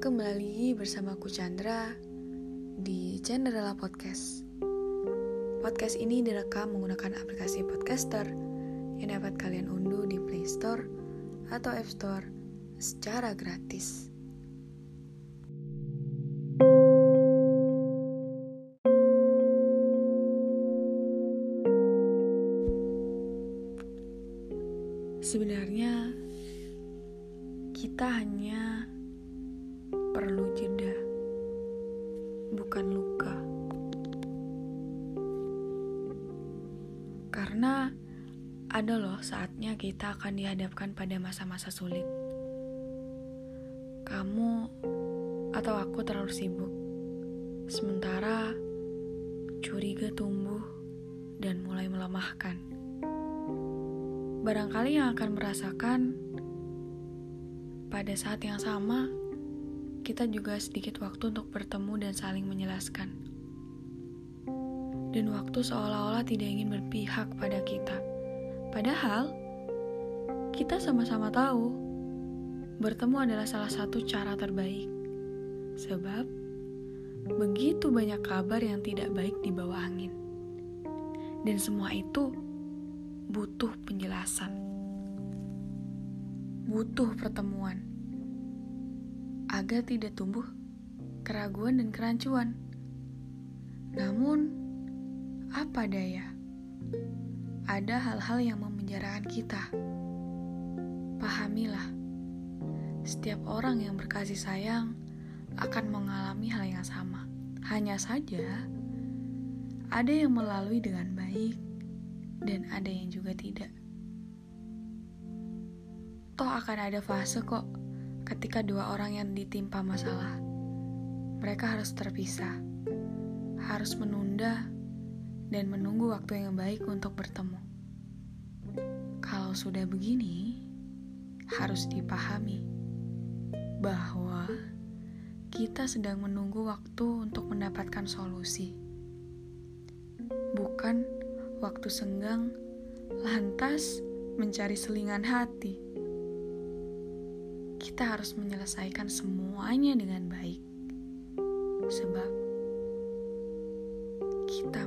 kembali bersama aku Chandra di Chandra Podcast. Podcast ini direkam menggunakan aplikasi Podcaster yang dapat kalian unduh di Play Store atau App Store secara gratis. Sebenarnya kita hanya Karena ada loh saatnya kita akan dihadapkan pada masa-masa sulit. Kamu atau aku terlalu sibuk, sementara curiga tumbuh dan mulai melemahkan barangkali yang akan merasakan pada saat yang sama, kita juga sedikit waktu untuk bertemu dan saling menjelaskan. Dan waktu seolah-olah tidak ingin berpihak pada kita. Padahal, kita sama-sama tahu bertemu adalah salah satu cara terbaik. Sebab, begitu banyak kabar yang tidak baik di bawah angin. Dan semua itu butuh penjelasan, butuh pertemuan agar tidak tumbuh keraguan dan kerancuan. Namun, apa daya? Ada hal-hal yang memenjarakan kita. Pahamilah, setiap orang yang berkasih sayang akan mengalami hal yang sama. Hanya saja, ada yang melalui dengan baik, dan ada yang juga tidak. Toh akan ada fase kok ketika dua orang yang ditimpa masalah. Mereka harus terpisah, harus menunda, dan menunggu waktu yang baik untuk bertemu. Kalau sudah begini, harus dipahami bahwa kita sedang menunggu waktu untuk mendapatkan solusi, bukan waktu senggang, lantas mencari selingan hati. Kita harus menyelesaikan semuanya dengan baik, sebab kita